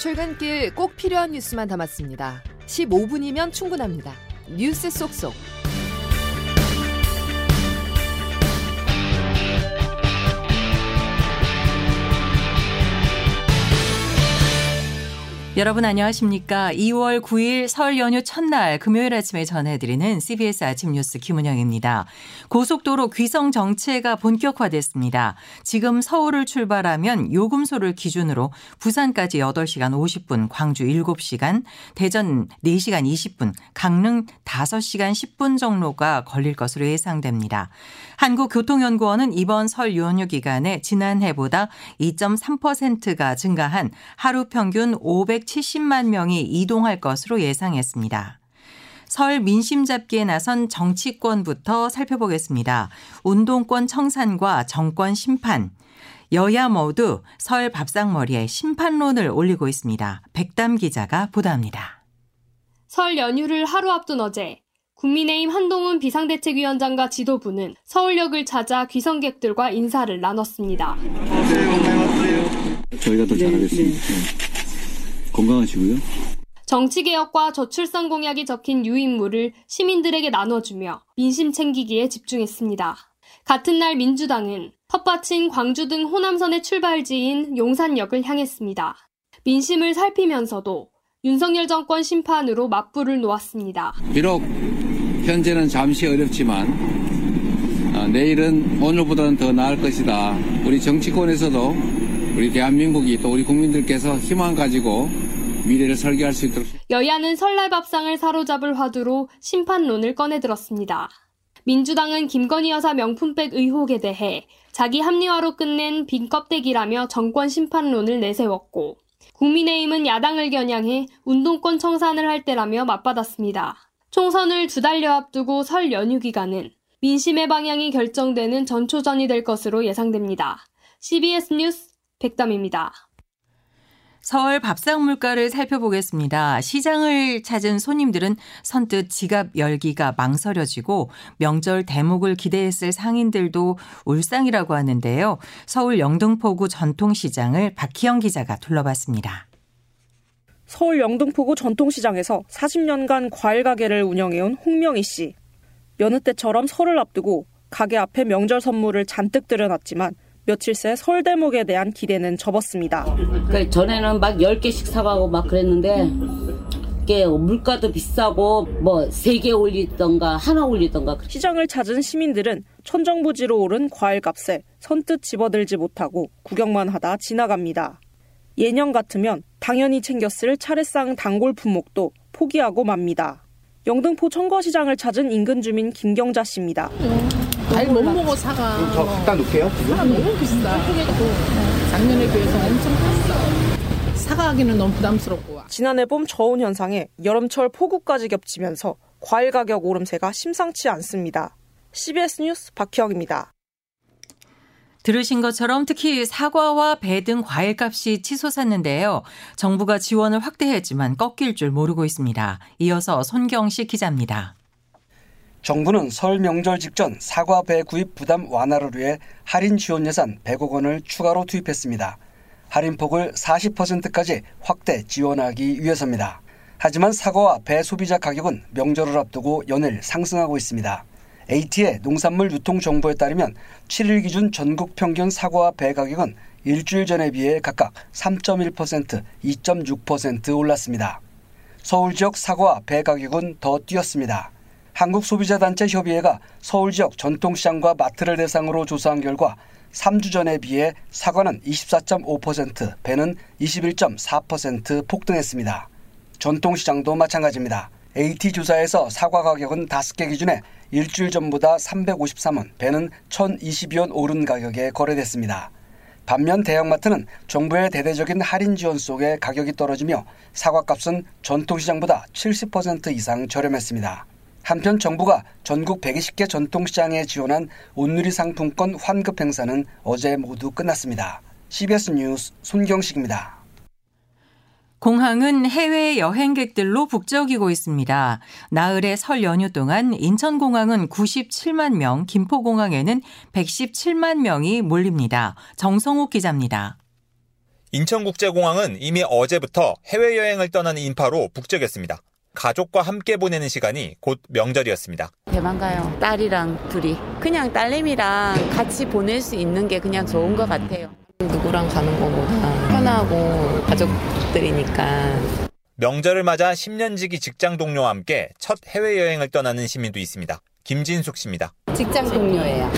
출근길 꼭 필요한 뉴스만 담았습니다. 15분이면 충분합니다. 뉴스 속속. 여러분 안녕하십니까? 2월 9일 설 연휴 첫날 금요일 아침에 전해드리는 CBS 아침 뉴스 김은영입니다. 고속도로 귀성 정체가 본격화됐습니다. 지금 서울을 출발하면 요금소를 기준으로 부산까지 8시간 50분, 광주 7시간, 대전 4시간 20분, 강릉 5시간 10분 정도가 걸릴 것으로 예상됩니다. 한국교통연구원은 이번 설 연휴 기간에 지난해보다 2.3%가 증가한 하루 평균 570만 명이 이동할 것으로 예상했습니다. 설 민심 잡기에 나선 정치권부터 살펴보겠습니다. 운동권 청산과 정권 심판. 여야 모두 설 밥상머리에 심판론을 올리고 있습니다. 백담 기자가 보도합니다. 설 연휴를 하루 앞둔 어제 국민의힘 한동훈 비상대책위원장과 지도부는 서울역을 찾아 귀성객들과 인사를 나눴습니다. 저희가 더 잘하겠습니다. 네. 건강하시고요. 정치개혁과 저출산 공약이 적힌 유인물을 시민들에게 나눠주며 민심 챙기기에 집중했습니다. 같은 날 민주당은 텃밭인 광주 등 호남선의 출발지인 용산역을 향했습니다. 민심을 살피면서도 윤석열 정권 심판으로 맞불을 놓았습니다. 비록 현재는 잠시 어렵지만 어, 내일은 오늘보다는 더 나을 것이다. 우리 정치권에서도 우리 대한민국이 또 우리 국민들께서 희망 가지고 미래를 설계할 수 있도록 여야는 설날 밥상을 사로잡을 화두로 심판론을 꺼내들었습니다. 민주당은 김건희 여사 명품백 의혹에 대해 자기 합리화로 끝낸 빈 껍데기라며 정권 심판론을 내세웠고 국민의힘은 야당을 겨냥해 운동권 청산을 할 때라며 맞받았습니다. 총선을 두 달여 앞두고 설 연휴 기간은 민심의 방향이 결정되는 전초전이 될 것으로 예상됩니다. CBS 뉴스 백담입니다. 서울 밥상 물가를 살펴보겠습니다. 시장을 찾은 손님들은 선뜻 지갑 열기가 망설여지고 명절 대목을 기대했을 상인들도 울상이라고 하는데요. 서울 영등포구 전통시장을 박희영 기자가 둘러봤습니다. 서울 영등포구 전통시장에서 40년간 과일 가게를 운영해온 홍명희 씨. 여느 때처럼 설을 앞두고 가게 앞에 명절 선물을 잔뜩 들여놨지만 며칠 새 설 대목에 대한 기대는 접었습니다. 그 전에는 막 10개씩 사가고 막 그랬는데 이게 물가도 비싸고 뭐 3개 올리던가 하나 올리던가 시장을 찾은 시민들은 천정부지로 오른 과일값에 선뜻 집어들지 못하고 구경만 하다 지나갑니다. 예년 같으면 당연히 챙겼을 차례상 단골 품목도 포기하고 맙니다. 영등포 청거시장을 찾은 인근 주민 김경자 씨입니다. 과 일못 먹어 사가. 그럼 저 갖다 놓게요. 사가 너무 비싸. 작년에 비해서 엄청 비싸. 사가기는 너무 부담스럽고. 지난해 봄 저온 현상에 여름철 폭우까지 겹치면서 과일 가격 오름세가 심상치 않습니다. CBS 뉴스 박희영입니다. 들으신 것처럼 특히 사과와 배 등 과일값이 치솟았는데요. 정부가 지원을 확대했지만 꺾일 줄 모르고 있습니다. 이어서 손경식 기자입니다. 정부는 설 명절 직전 사과 배 구입 부담 완화를 위해 할인 지원 예산 100억 원을 추가로 투입했습니다. 할인폭을 40%까지 확대 지원하기 위해서입니다. 하지만 사과와 배 소비자 가격은 명절을 앞두고 연일 상승하고 있습니다. AT의 농산물 유통 정보에 따르면 7일 기준 전국 평균 사과와 배 가격은 일주일 전에 비해 각각 3.1%, 2.6% 올랐습니다. 서울 지역 사과와 배 가격은 더 뛰었습니다. 한국소비자단체 협의회가 서울 지역 전통시장과 마트를 대상으로 조사한 결과 3주 전에 비해 사과는 24.5%, 배는 21.4% 폭등했습니다. 전통시장도 마찬가지입니다. AT조사에서 사과 가격은 5개 기준에 일주일 전보다 353원, 배는 1022원 오른 가격에 거래됐습니다. 반면 대형마트는 정부의 대대적인 할인 지원 속에 가격이 떨어지며 사과값은 전통시장보다 70% 이상 저렴했습니다. 한편 정부가 전국 120개 전통시장에 지원한 온누리 상품권 환급 행사는 어제 모두 끝났습니다. CBS 뉴스 손경식입니다. 공항은 해외 여행객들로 북적이고 있습니다. 나흘의 설 연휴 동안 인천공항은 97만 명, 김포공항에는 117만 명이 몰립니다. 정성욱 기자입니다. 인천국제공항은 이미 어제부터 해외여행을 떠나는 인파로 북적였습니다. 가족과 함께 보내는 시간이 곧 명절이었습니다. 대만 가요. 딸이랑 둘이. 그냥 딸내미랑 같이 보낼 수 있는 게 그냥 좋은 것 같아요. 누구랑 가는 것보다 편하고 가족들이니까. 명절을 맞아 10년지기 직장 동료와 함께 첫 해외여행을 떠나는 시민도 있습니다. 김진숙 씨입니다. 직장 동료예요.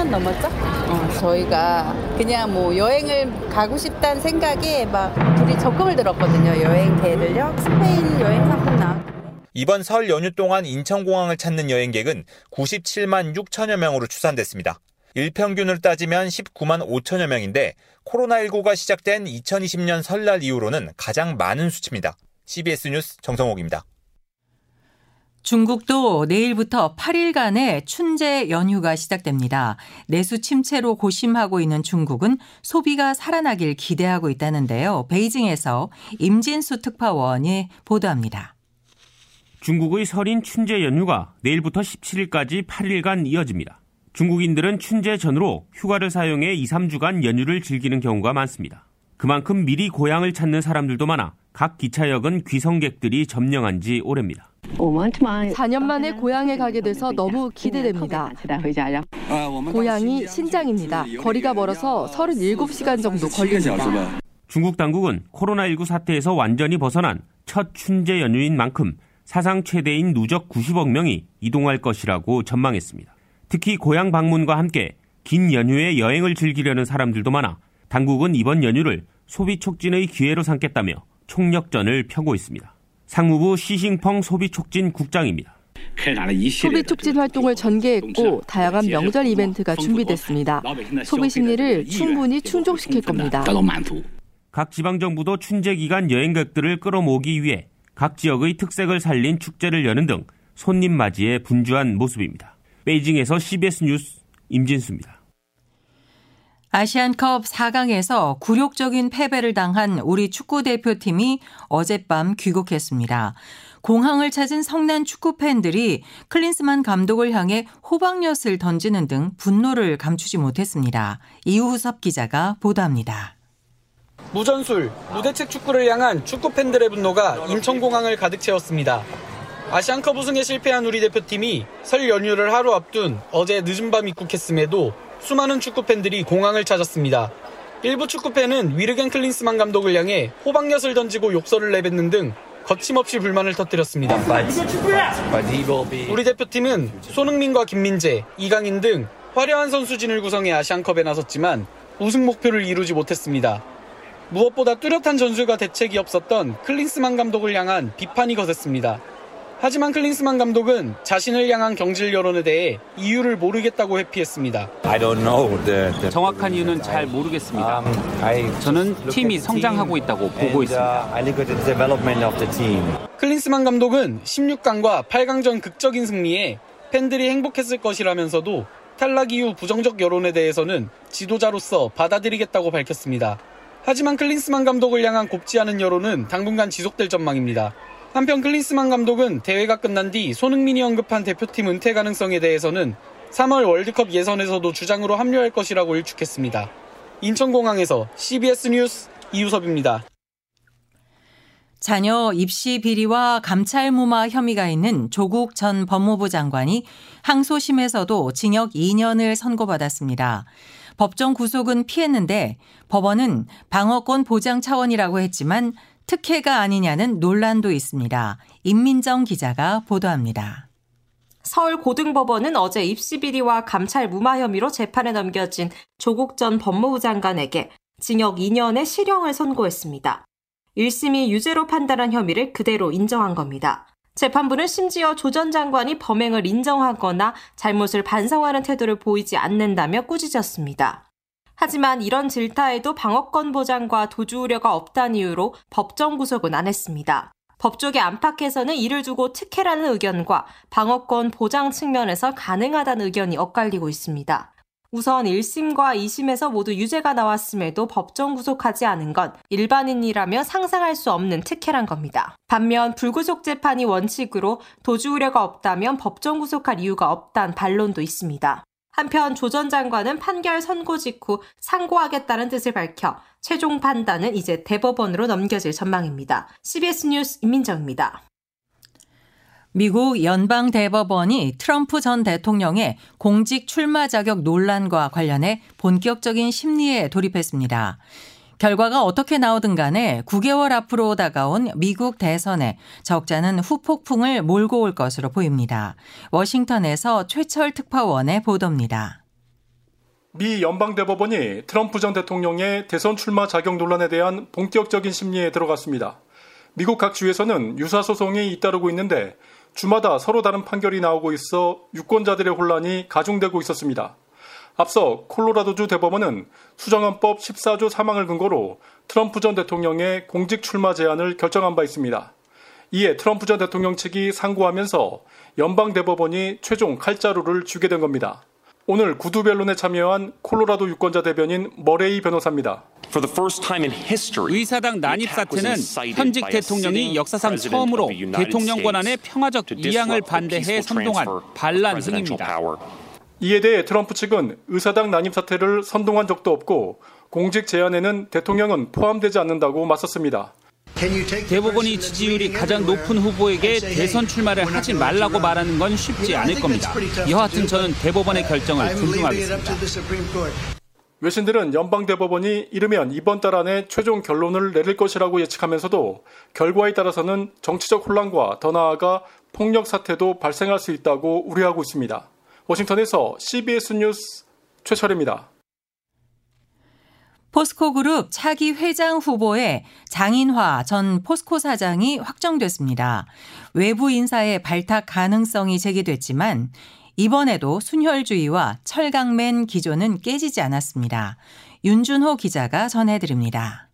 10년 넘었죠? 어, 저희가 그냥 뭐 여행을 가고 싶다는 생각에 막 둘이 적금을 들었거든요. 여행 계획을요. 스페인 여행 상품 나. 이번 설 연휴 동안 인천공항을 찾는 여행객은 97만 6천여 명으로 추산됐습니다. 일평균을 따지면 19만 5천여 명인데 코로나19가 시작된 2020년 설날 이후로는 가장 많은 수치입니다. CBS 뉴스 정성옥입니다. 중국도 내일부터 8일간의 춘제 연휴가 시작됩니다. 내수 침체로 고심하고 있는 중국은 소비가 살아나길 기대하고 있다는데요. 베이징에서 임진수 특파원이 보도합니다. 중국의 설인 춘제 연휴가 내일부터 17일까지 8일간 이어집니다. 중국인들은 춘제 전으로 휴가를 사용해 2, 3주간 연휴를 즐기는 경우가 많습니다. 그만큼 미리 고향을 찾는 사람들도 많아 각 기차역은 귀성객들이 점령한 지 오래입니다. 4년 만에 고향에 가게 돼서 너무 기대됩니다. 고향이 신장입니다. 거리가 멀어서 37시간 정도 걸립니다. 중국 당국은 코로나19 사태에서 완전히 벗어난 첫 춘제 연휴인 만큼 사상 최대인 누적 90억 명이 이동할 것이라고 전망했습니다. 특히 고향 방문과 함께 긴 연휴에 여행을 즐기려는 사람들도 많아 당국은 이번 연휴를 소비 촉진의 기회로 삼겠다며 총력전을 펴고 있습니다. 상무부 시싱펑 소비촉진 국장입니다. 소비 촉진 활동을 전개했고 다양한 명절 이벤트가 준비됐습니다. 소비 심리를 충분히 충족시킬 겁니다. 각 지방 정부도 춘제 기간 여행객들을 끌어모으기 위해 각 지역의 특색을 살린 축제를 여는 등 손님 맞이에 분주한 모습입니다. 베이징에서 CBS 뉴스 임진수입니다. 아시안컵 4강에서 굴욕적인 패배를 당한 우리 축구 대표팀이 어젯밤 귀국했습니다. 공항을 찾은 성난 축구 팬들이 클린스만 감독을 향해 호박엿을 던지는 등 분노를 감추지 못했습니다. 이우섭 기자가 보도합니다. 무전술, 무대책 축구를 향한 축구 팬들의 분노가 인천공항을 가득 채웠습니다. 아시안컵 우승에 실패한 우리 대표팀이 설 연휴를 하루 앞둔 어제 늦은 밤 입국했음에도 수많은 축구 팬들이 공항을 찾았습니다. 일부 축구 팬은 위르겐 클린스만 감독을 향해 호박엿을 던지고 욕설을 내뱉는 등 거침없이 불만을 터뜨렸습니다. 우리 대표팀은 손흥민과 김민재, 이강인 등 화려한 선수진을 구성해 아시안컵에 나섰지만 우승 목표를 이루지 못했습니다. 무엇보다 뚜렷한 전술과 대책이 없었던 클린스만 감독을 향한 비판이 거셌습니다. 하지만 클린스만 감독은 자신을 향한 경질 여론에 대해 이유를 모르겠다고 회피했습니다. 정확한 이유는 잘 모르겠습니다. 저는 팀이 성장하고 있다고 보고 있습니다. 클린스만 감독은 16강과 8강전 극적인 승리에 팬들이 행복했을 것이라면서도 탈락 이후 부정적 여론에 대해서는 지도자로서 받아들이겠다고 밝혔습니다. 하지만 클린스만 감독을 향한 곱지 않은 여론은 당분간 지속될 전망입니다. 한편 클린스만 감독은 대회가 끝난 뒤 손흥민이 언급한 대표팀 은퇴 가능성에 대해서는 3월 월드컵 예선에서도 주장으로 합류할 것이라고 일축했습니다. 인천공항에서 CBS 뉴스 이우섭입니다. 자녀 입시 비리와 감찰 무마 혐의가 있는 조국 전 법무부 장관이 항소심에서도 징역 2년을 선고받았습니다. 법정 구속은 피했는데 법원은 방어권 보장 차원이라고 했지만 특혜가 아니냐는 논란도 있습니다. 임민정 기자가 보도합니다. 서울 고등법원은 어제 입시 비리와 감찰 무마 혐의로 재판에 넘겨진 조국 전 법무부 장관에게 징역 2년의 실형을 선고했습니다. 1심이 유죄로 판단한 혐의를 그대로 인정한 겁니다. 재판부는 심지어 조 전 장관이 범행을 인정하거나 잘못을 반성하는 태도를 보이지 않는다며 꾸짖었습니다. 하지만 이런 질타에도 방어권 보장과 도주 우려가 없다는 이유로 법정 구속은 안 했습니다. 법조계 안팎에서는 이를 두고 특혜라는 의견과 방어권 보장 측면에서 가능하다는 의견이 엇갈리고 있습니다. 우선 1심과 2심에서 모두 유죄가 나왔음에도 법정 구속하지 않은 건 일반인이라면 상상할 수 없는 특혜란 겁니다. 반면 불구속 재판이 원칙으로 도주 우려가 없다면 법정 구속할 이유가 없단 반론도 있습니다. 한편 조 전 장관은 판결 선고 직후 상고하겠다는 뜻을 밝혀 최종 판단은 이제 대법원으로 넘겨질 전망입니다. CBS 뉴스 임민정입니다. 미국 연방 대법원이 트럼프 전 대통령의 공직 출마 자격 논란과 관련해 본격적인 심리에 돌입했습니다. 결과가 어떻게 나오든 간에 9개월 앞으로 다가온 미국 대선에 적잖은 후폭풍을 몰고 올 것으로 보입니다. 워싱턴에서 최철 특파원의 보도입니다. 미 연방대법원이 트럼프 전 대통령의 대선 출마 자격 논란에 대한 본격적인 심리에 들어갔습니다. 미국 각 주에서는 유사 소송이 잇따르고 있는데 주마다 서로 다른 판결이 나오고 있어 유권자들의 혼란이 가중되고 있었습니다. 앞서 콜로라도주 대법원은 수정헌법 14조 3항을 근거로 트럼프 전 대통령의 공직 출마 제한을 결정한 바 있습니다. 이에 트럼프 전 대통령 측이 상고하면서 연방 대법원이 최종 칼자루를 쥐게 된 겁니다. 오늘 구두 변론에 참여한 콜로라도 유권자 대변인 머레이 변호사입니다. 의사당 난입 사태는 현직 대통령이 역사상 처음으로 대통령 권한의 평화적 이양을 반대해 선동한 반란 행위입니다. 이에 대해 트럼프 측은 의사당 난입 사태를 선동한 적도 없고 공직 제안에는 대통령은 포함되지 않는다고 맞섰습니다. 대법원이 지지율이 가장 높은 후보에게 대선 출마를 하지 말라고 말하는 건 쉽지 않을 겁니다. 여하튼 저는 대법원의 결정을 존중하겠습니다. 외신들은 연방 대법원이 이르면 이번 달 안에 최종 결론을 내릴 것이라고 예측하면서도 결과에 따라서는 정치적 혼란과 더 나아가 폭력 사태도 발생할 수 있다고 우려하고 있습니다. 워싱턴에서 CBS 뉴스 최철입니다. 포스코 그룹 차기 회장 후보에 장인화 전 포스코 사장이 확정됐습니다. 외부 인사의 발탁 가능성이 제기됐지만 이번에도 순혈주의와 철강맨 기조는 깨지지 않았습니다. 윤준호 기자가 전해드립니다.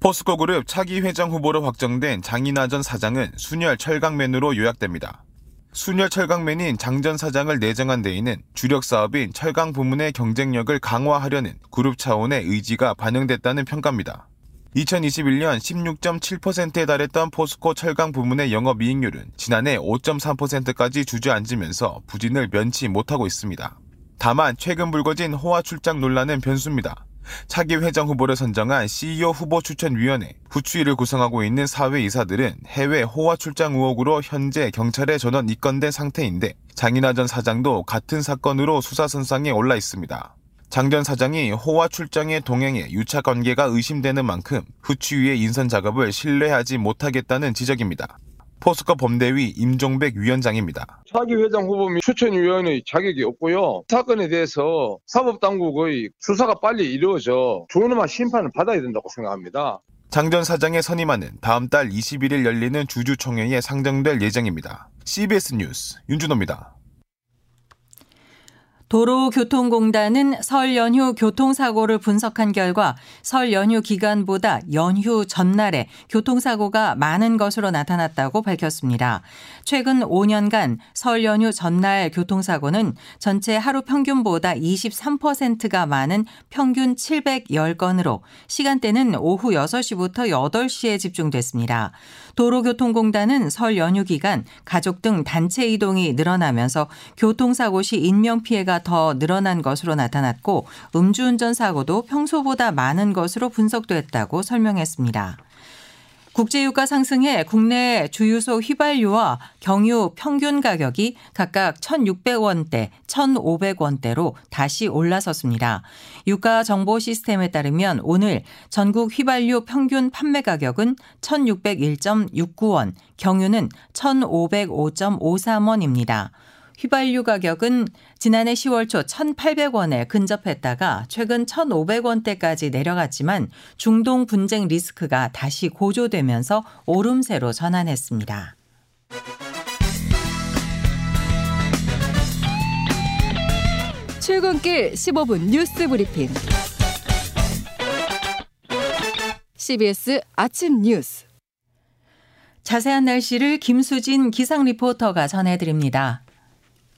포스코 그룹 차기 회장 후보로 확정된 장인화 전 사장은 순혈 철강맨으로 요약됩니다. 순혈 철강맨인 장전 사장을 내정한 데에는 주력 사업인 철강 부문의 경쟁력을 강화하려는 그룹 차원의 의지가 반영됐다는 평가입니다. 2021년 16.7%에 달했던 포스코 철강 부문의 영업이익률은 지난해 5.3%까지 주저앉으면서 부진을 면치 못하고 있습니다. 다만 최근 불거진 호화 출장 논란은 변수입니다. 차기 회장 후보를 선정한 CEO 후보 추천위원회 후추위를 구성하고 있는 사회이사들은 해외 호화 출장 의혹으로 현재 경찰에 전원 입건된 상태인데 장인하 전 사장도 같은 사건으로 수사선상에 올라 있습니다. 장 전 사장이 호화 출장에 동행해 유착 관계가 의심되는 만큼 후추위의 인선 작업을 신뢰하지 못하겠다는 지적입니다. 포스코 범대위 임종백 위원장입니다. 차기 회장 후보 및 추천위원의 자격이 없고요. 사건에 대해서 사법당국의 수사가 빨리 이루어져 존엄한 심판을 받아야 된다고 생각합니다. 장전 사장의 선임안은 다음 달 21일 열리는 주주총회에 상정될 예정입니다. CBS 뉴스 윤준호입니다. 도로교통공단은 설 연휴 교통사고를 분석한 결과 설 연휴 기간보다 연휴 전날에 교통사고가 많은 것으로 나타났다고 밝혔습니다. 최근 5년간 설 연휴 전날 교통사고는 전체 하루 평균보다 23%가 많은 평균 710건으로 시간대는 오후 6시부터 8시에 집중됐습니다. 도로교통공단은 설 연휴 기간 가족 등 단체 이동이 늘어나면서 교통사고 시 인명피해가 더 늘어난 것으로 나타났고 음주운전 사고도 평소보다 많은 것으로 분석됐다고 설명했습니다. 국제유가 상승해 국내 주유소 휘발유와 경유 평균 가격이 각각 1,600원대, 1,500원대로 다시 올라섰습니다. 유가 정보 시스템에 따르면 오늘 전국 휘발유 평균 판매 가격은 1,601.69원, 경유는 1,505.53원입니다. 휘발유 가격은 지난해 10월 초 1,800원에 근접했다가 최근 1,500원대까지 내려갔지만 중동 분쟁 리스크가 다시 고조되면서 오름세로 전환했습니다. 출근길 15분 뉴스 브리핑. CBS 아침 뉴스. 자세한 날씨를 김수진 기상 리포터가 전해드립니다.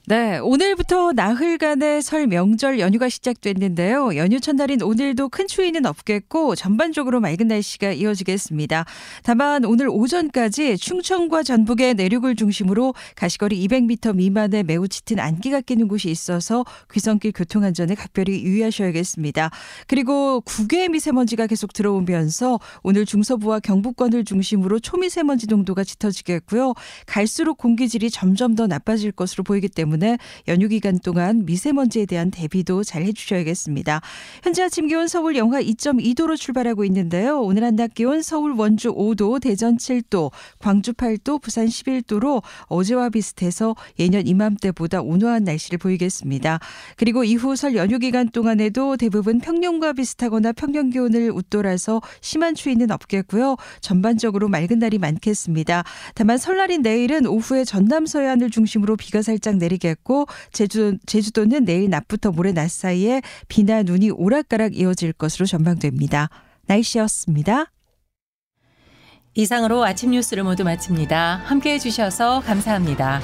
네, 오늘부터 나흘간의 설 명절 연휴가 시작됐는데요. 연휴 첫날인 오늘도 큰 추위는 없겠고 전반적으로 맑은 날씨가 이어지겠습니다. 다만 오늘 오전까지 충청과 전북의 내륙을 중심으로 가시거리 200m 미만의 매우 짙은 안개가 끼는 곳이 있어서 귀성길 교통 안전에 각별히 유의하셔야겠습니다. 그리고 국외 미세먼지가 계속 들어오면서 오늘 중서부와 경북권을 중심으로 초미세먼지 농도가 짙어지겠고요. 갈수록 공기질이 점점 더 나빠질 것으로 보이기 때문에 때문에 연휴 기간 동안 미세먼지에 대한 대비도 잘 해주셔야겠습니다. 현재 아침 기온 서울 영하 2.2도로 출발하고 있는데요. 오늘 한낮 기온 서울 원주 5도, 대전 7도, 광주 8도, 부산 11도로 어제와 비슷해서 예년 이맘때보다 온화한 날씨를 보이겠습니다. 그리고 이후 설 연휴 기간 동안에도 대부분 평년과 비슷하거나 평년 기온을 웃돌아서 심한 추위는 없겠고요. 전반적으로 맑은 날이 많겠습니다. 다만 설날인 내일은 오후에 전남 서해안을 중심으로 비가 살짝 내리겠 내리겠고 제주, 제주도는 내일 낮부터 모레 낮 사이에 비나 눈이 오락가락 이어질 것으로 전망됩니다. 날씨였습니다. 이상으로 아침 뉴스를 모두 마칩니다. 함께 해주셔서 감사합니다.